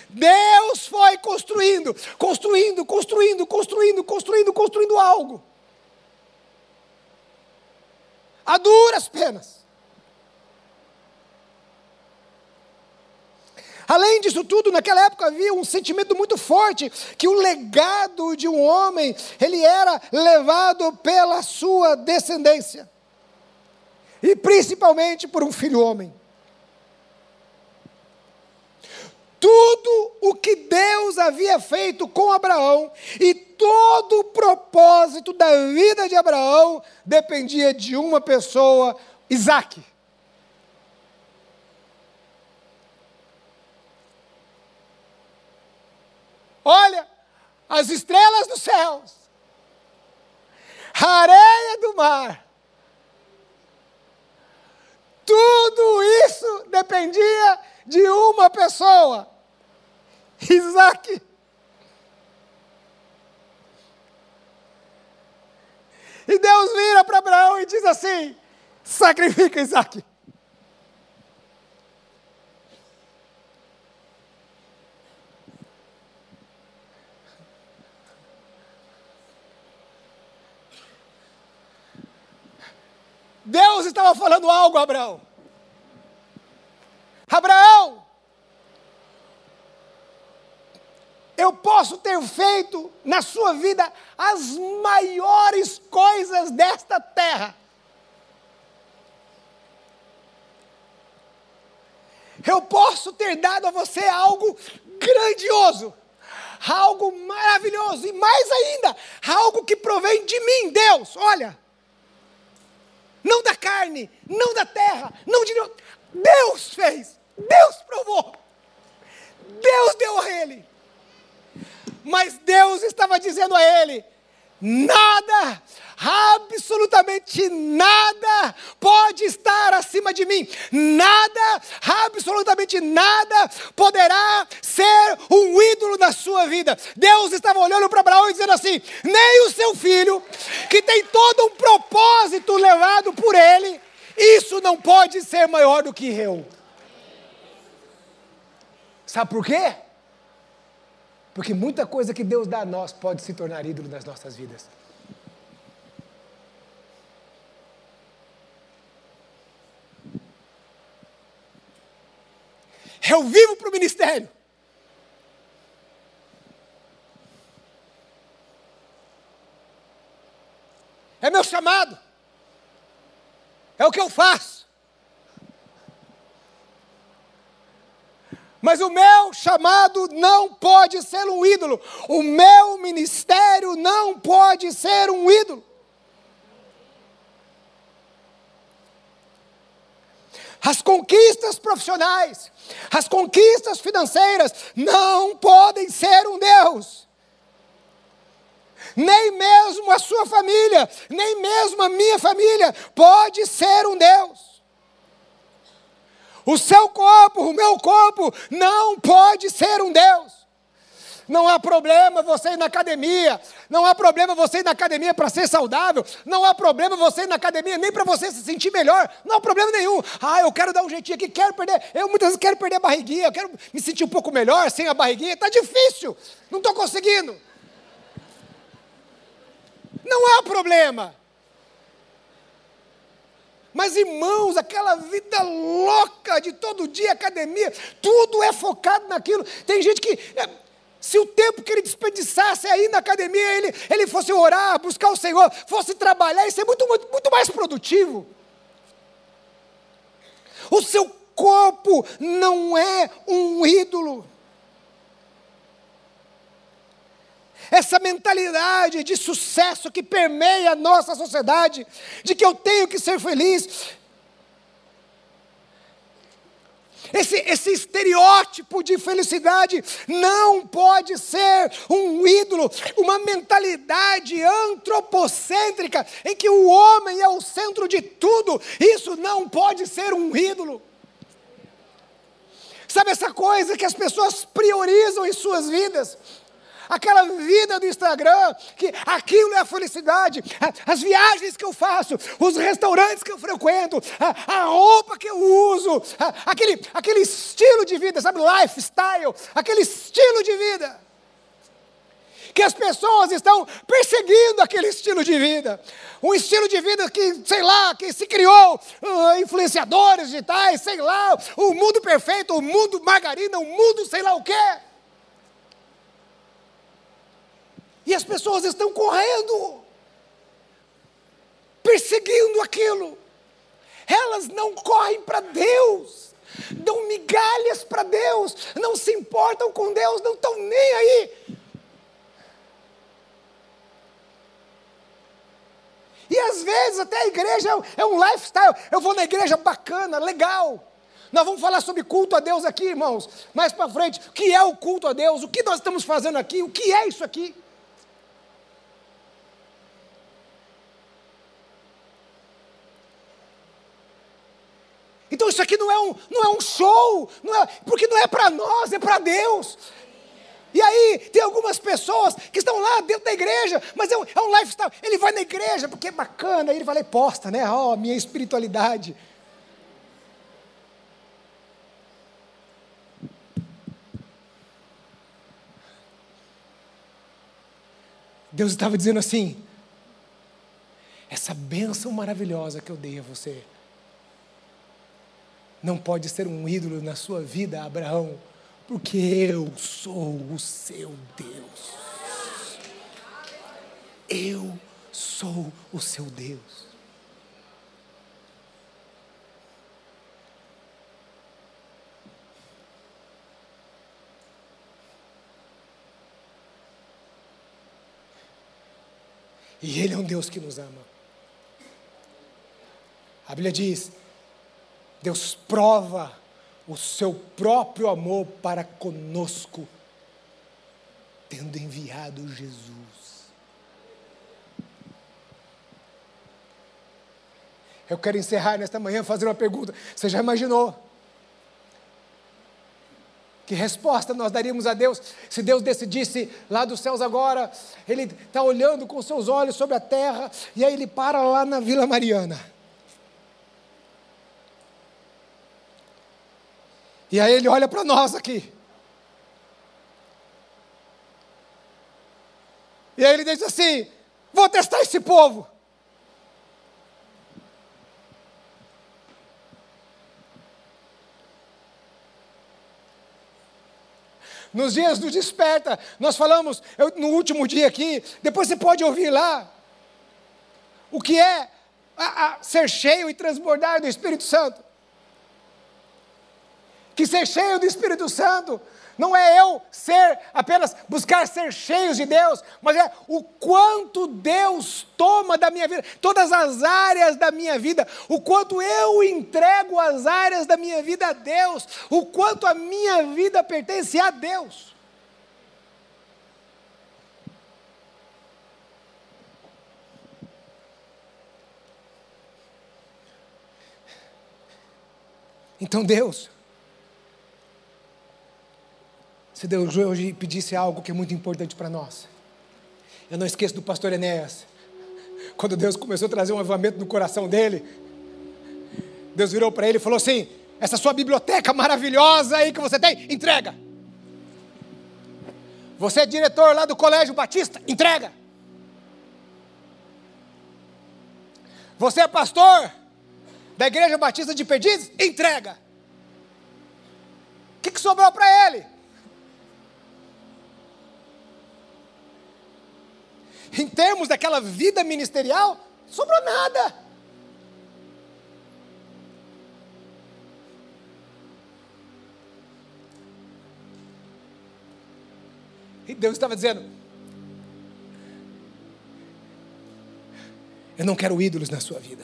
Deus foi construindo, construindo, construindo, construindo, construindo, construindo algo. A duras penas. Além disso tudo, naquela época havia um sentimento muito forte que o legado de um homem, ele era levado pela sua descendência. E principalmente por um filho homem. Tudo o que Deus havia feito com Abraão e todo o propósito da vida de Abraão dependia de uma pessoa, Isaac. Olha, as estrelas dos céus, a areia do mar, tudo isso dependia de uma pessoa, Isaac. E Deus vira para Abraão e diz assim: sacrifica Isaac. Deus estava falando algo Abraão. Abraão, eu posso ter feito na sua vida as maiores coisas desta terra. Eu posso ter dado a você algo grandioso, algo maravilhoso e mais ainda, algo que provém de mim, Deus. Olha, não da carne, não da terra, não de Deus fez, Deus provou, Deus deu a ele. Mas Deus estava dizendo a ele: nada, absolutamente nada pode estar acima de mim, nada, absolutamente nada poderá ser um ídolo na sua vida. Deus estava olhando para Abraão e dizendo assim: nem o seu filho, que tem todo um propósito levado por ele, isso não pode ser maior do que eu. Sabe por quê? Porque muita coisa que Deus dá a nós pode se tornar ídolo nas nossas vidas. Eu vivo para o ministério. É meu chamado. É o que eu faço. Mas o meu chamado não pode ser um ídolo. O meu ministério não pode ser um ídolo. As conquistas profissionais, as conquistas financeiras não podem ser um Deus. Nem mesmo a sua família, nem mesmo a minha família pode ser um Deus. O seu corpo, o meu corpo, não pode ser um Deus. Não há problema você ir na academia. Não há problema você ir na academia para ser saudável. Não há problema você ir na academia nem para você se sentir melhor. Não há problema nenhum. Ah, eu quero dar um jeitinho aqui, quero perder. Eu muitas vezes quero perder a barriguinha, eu quero me sentir um pouco melhor sem a barriguinha. Está difícil. Não estou conseguindo. Não há problema. Mas irmãos, aquela vida louca de todo dia academia, tudo é focado naquilo. Tem gente que é, se o tempo que ele desperdiçasse aí na academia, ele, ele fosse orar, buscar o Senhor, fosse trabalhar, isso é muito, muito, muito mais produtivo. O seu corpo não é um ídolo. Essa mentalidade de sucesso que permeia a nossa sociedade, de que eu tenho que ser feliz. Esse, esse estereótipo de felicidade não pode ser um ídolo, uma mentalidade antropocêntrica em que o homem é o centro de tudo. Isso não pode ser um ídolo. Sabe essa coisa que as pessoas priorizam em suas vidas? Aquela vida do Instagram, que aquilo é a felicidade, as viagens que eu faço, os restaurantes que eu frequento, a, roupa que eu uso, aquele, aquele estilo de vida, sabe, lifestyle, aquele estilo de vida. Que as pessoas estão perseguindo aquele estilo de vida. Um estilo de vida que, sei lá, que se criou, uh, influenciadores digitais, sei lá, o mundo perfeito, o mundo margarina, o mundo sei lá o quê. E as pessoas estão correndo, perseguindo aquilo. Elas não correm para Deus, dão migalhas para Deus, não se importam com Deus, não estão nem aí. E às vezes até a igreja é um lifestyle. Eu vou na igreja bacana, legal. Nós vamos falar sobre culto a Deus aqui, irmãos, mais para frente. O que é o culto a Deus? O que nós estamos fazendo aqui? O que é isso aqui? Então isso aqui não é um, não é um show, não é, porque não é para nós, é para Deus. E aí, tem algumas pessoas que estão lá dentro da igreja, mas é um, é um lifestyle. Ele vai na igreja porque é bacana, aí ele vai lá e posta, né? Ó, oh, minha espiritualidade. Deus estava dizendo assim: essa bênção maravilhosa que eu dei a você não pode ser um ídolo na sua vida, Abraão, porque eu sou o seu Deus. Eu sou o seu Deus. E Ele é um Deus que nos ama. A Bíblia diz: Deus prova o seu próprio amor para conosco, tendo enviado Jesus. Eu quero encerrar nesta manhã fazendo uma pergunta. Você já imaginou? Que resposta nós daríamos a Deus se Deus decidisse lá dos céus agora, Ele está olhando com seus olhos sobre a terra, e aí Ele para lá na Vila Mariana. E aí Ele olha para nós aqui. E aí Ele diz assim: Vou testar esse povo. nos dias do desperta, nós falamos eu, no último dia aqui, depois você pode ouvir lá, o que é a, a ser cheio e transbordar do Espírito Santo. Que ser cheio do Espírito Santo não é eu ser apenas buscar ser cheios de Deus, mas é o quanto Deus toma da minha vida, todas as áreas da minha vida, o quanto eu entrego as áreas da minha vida a Deus, o quanto a minha vida pertence a Deus. Então Deus se Deus hoje pedisse algo que é muito importante para nós. Eu não esqueço do pastor Enéas. Quando Deus começou a trazer um avivamento no coração dele, Deus virou para ele e falou assim: Essa sua biblioteca maravilhosa aí que você tem, entrega. Você é diretor lá do Colégio Batista, entrega. Você é pastor da Igreja Batista de Perdizes, entrega. O que, que sobrou para ele? Em termos daquela vida ministerial, sobrou nada. E Deus estava dizendo: Eu não quero ídolos na sua vida.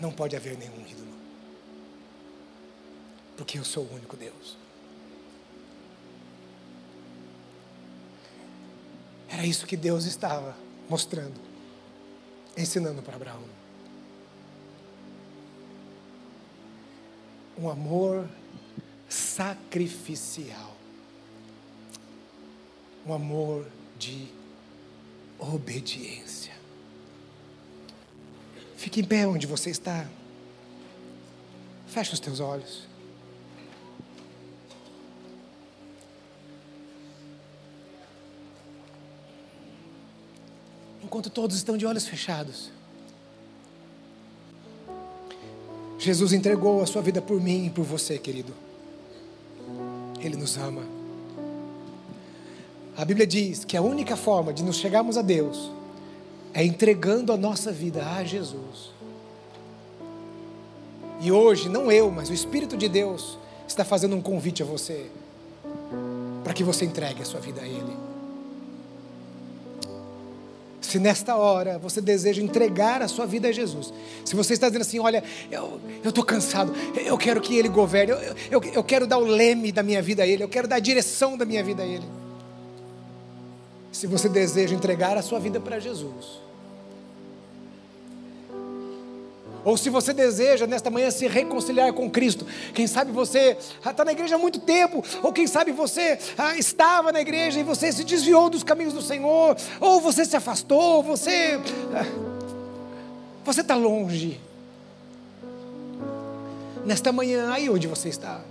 Não pode haver nenhum ídolo. Porque eu sou o único Deus. Era isso que Deus estava mostrando, ensinando para Abraão. Um amor sacrificial. Um amor de obediência. Fique em pé onde você está. Feche os teus olhos. Enquanto todos estão de olhos fechados. Jesus entregou a sua vida por mim e por você, querido. Ele nos ama. A Bíblia diz que a única forma de nos chegarmos a Deus é entregando a nossa vida a Jesus. E hoje, não eu, mas o Espírito de Deus está fazendo um convite a você, para que você entregue a sua vida a Ele. Se nesta hora você deseja entregar a sua vida a Jesus, se você está dizendo assim, olha, eu estou cansado, eu quero que Ele governe, eu, eu, eu quero dar o leme da minha vida a Ele, eu quero dar a direção da minha vida a Ele. Se você deseja entregar a sua vida para Jesus, Ou se você deseja nesta manhã se reconciliar com Cristo, quem sabe você está na igreja há muito tempo, ou quem sabe você ah, estava na igreja e você se desviou dos caminhos do Senhor, ou você se afastou, você. Ah, você está longe. Nesta manhã, aí onde você está,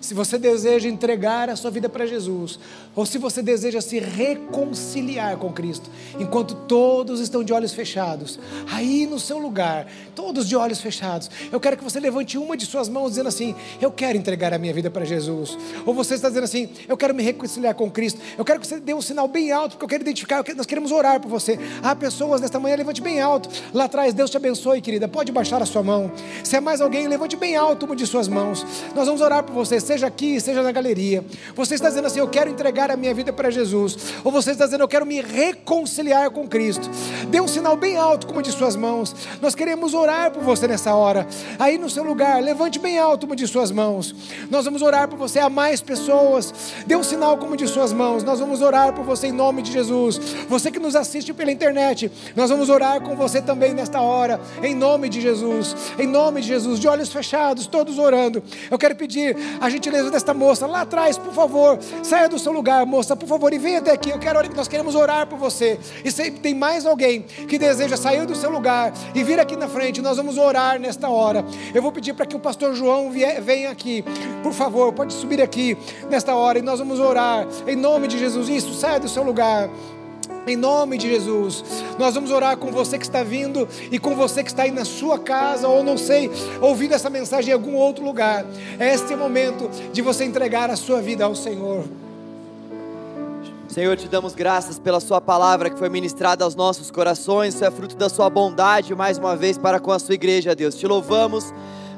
se você deseja entregar a sua vida para Jesus, ou se você deseja se reconciliar com Cristo, enquanto todos estão de olhos fechados, aí no seu lugar, todos de olhos fechados, eu quero que você levante uma de suas mãos dizendo assim: Eu quero entregar a minha vida para Jesus. Ou você está dizendo assim: Eu quero me reconciliar com Cristo. Eu quero que você dê um sinal bem alto, porque eu quero identificar, nós queremos orar por você. Há pessoas nesta manhã, levante bem alto. Lá atrás, Deus te abençoe, querida. Pode baixar a sua mão. Se é mais alguém, levante bem alto uma de suas mãos. Nós vamos orar por você seja aqui, seja na galeria, você está dizendo assim: Eu quero entregar a minha vida para Jesus, ou você está dizendo: Eu quero me reconciliar com Cristo. Dê um sinal bem alto, como de suas mãos. Nós queremos orar por você nessa hora. Aí no seu lugar, levante bem alto uma de suas mãos. Nós vamos orar por você a mais pessoas. Dê um sinal como de suas mãos. Nós vamos orar por você em nome de Jesus. Você que nos assiste pela internet, nós vamos orar com você também nesta hora, em nome de Jesus. Em nome de Jesus, de olhos fechados, todos orando. Eu quero pedir a gente gentileza desta moça lá atrás, por favor, saia do seu lugar, moça, por favor, e venha até aqui. Eu quero, nós queremos orar por você. E se tem mais alguém que deseja sair do seu lugar e vir aqui na frente, nós vamos orar nesta hora. Eu vou pedir para que o pastor João venha aqui, por favor, pode subir aqui nesta hora e nós vamos orar em nome de Jesus. Isso, saia do seu lugar. Em nome de Jesus, nós vamos orar com você que está vindo e com você que está aí na sua casa, ou não sei, ouvindo essa mensagem em algum outro lugar. Este é o momento de você entregar a sua vida ao Senhor. Senhor, te damos graças pela Sua palavra que foi ministrada aos nossos corações, isso é fruto da Sua bondade mais uma vez para com a Sua igreja, Deus. Te louvamos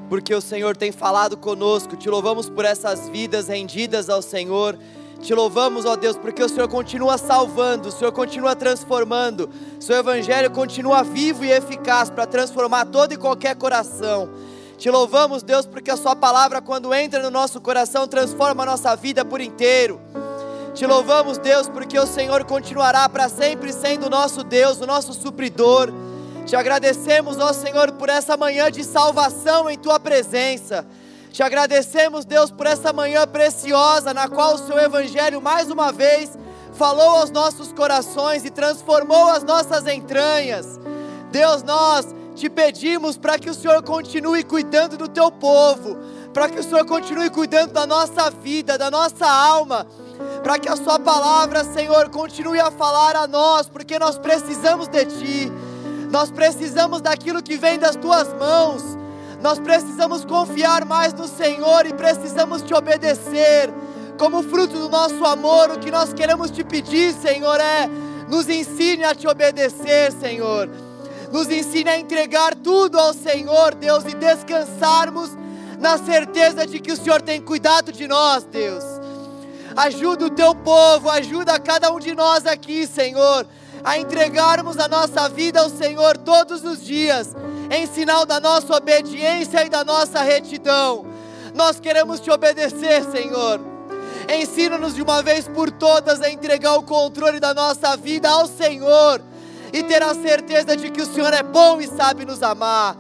porque o Senhor tem falado conosco, te louvamos por essas vidas rendidas ao Senhor. Te louvamos, ó Deus, porque o Senhor continua salvando, o Senhor continua transformando, o seu Evangelho continua vivo e eficaz para transformar todo e qualquer coração. Te louvamos, Deus, porque a Sua palavra, quando entra no nosso coração, transforma a nossa vida por inteiro. Te louvamos, Deus, porque o Senhor continuará para sempre sendo o nosso Deus, o nosso supridor. Te agradecemos, ó Senhor, por essa manhã de salvação em Tua presença. Te agradecemos, Deus, por essa manhã preciosa na qual o Seu Evangelho mais uma vez falou aos nossos corações e transformou as nossas entranhas. Deus, nós te pedimos para que o Senhor continue cuidando do Teu povo, para que o Senhor continue cuidando da nossa vida, da nossa alma, para que a Sua palavra, Senhor, continue a falar a nós, porque nós precisamos de Ti, nós precisamos daquilo que vem das Tuas mãos. Nós precisamos confiar mais no Senhor e precisamos te obedecer. Como fruto do nosso amor, o que nós queremos te pedir, Senhor, é nos ensine a te obedecer, Senhor. Nos ensine a entregar tudo ao Senhor, Deus, e descansarmos na certeza de que o Senhor tem cuidado de nós, Deus. Ajuda o teu povo, ajuda cada um de nós aqui, Senhor, a entregarmos a nossa vida ao Senhor todos os dias em sinal da nossa obediência e da nossa retidão. Nós queremos te obedecer, Senhor. Ensina-nos de uma vez por todas a entregar o controle da nossa vida ao Senhor e ter a certeza de que o Senhor é bom e sabe nos amar.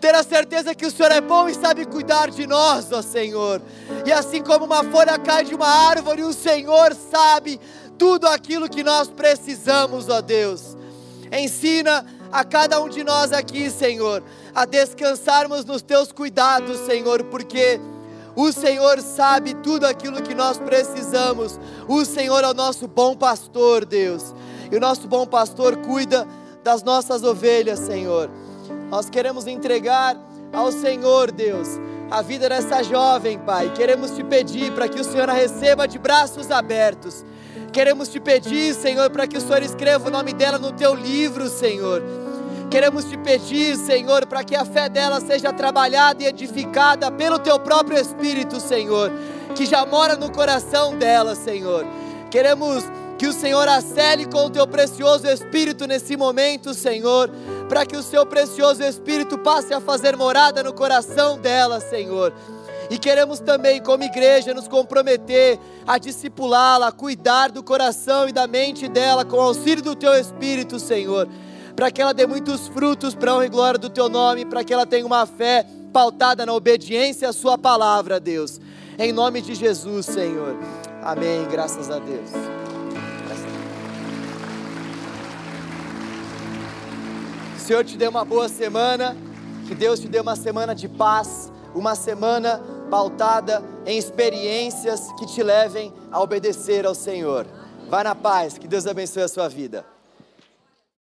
Ter a certeza que o Senhor é bom e sabe cuidar de nós, ó Senhor. E assim como uma folha cai de uma árvore, o Senhor sabe tudo aquilo que nós precisamos, ó Deus. Ensina a cada um de nós aqui, Senhor, a descansarmos nos teus cuidados, Senhor, porque o Senhor sabe tudo aquilo que nós precisamos. O Senhor é o nosso bom pastor, Deus. E o nosso bom pastor cuida das nossas ovelhas, Senhor. Nós queremos entregar ao Senhor, Deus, a vida dessa jovem, Pai. Queremos te pedir para que o Senhor a receba de braços abertos. Queremos te pedir, Senhor, para que o Senhor escreva o nome dela no teu livro, Senhor. Queremos te pedir, Senhor, para que a fé dela seja trabalhada e edificada pelo teu próprio Espírito, Senhor, que já mora no coração dela, Senhor. Queremos que o Senhor a cele com o teu precioso Espírito nesse momento, Senhor, para que o seu precioso Espírito passe a fazer morada no coração dela, Senhor. E queremos também, como igreja, nos comprometer a discipulá-la, a cuidar do coração e da mente dela com o auxílio do teu Espírito, Senhor para que ela dê muitos frutos para a honra e glória do teu nome, para que ela tenha uma fé pautada na obediência à sua palavra, Deus. Em nome de Jesus, Senhor. Amém. Graças a Deus. Senhor te dê uma boa semana, que Deus te dê uma semana de paz, uma semana pautada em experiências que te levem a obedecer ao Senhor. Vá na paz, que Deus abençoe a sua vida.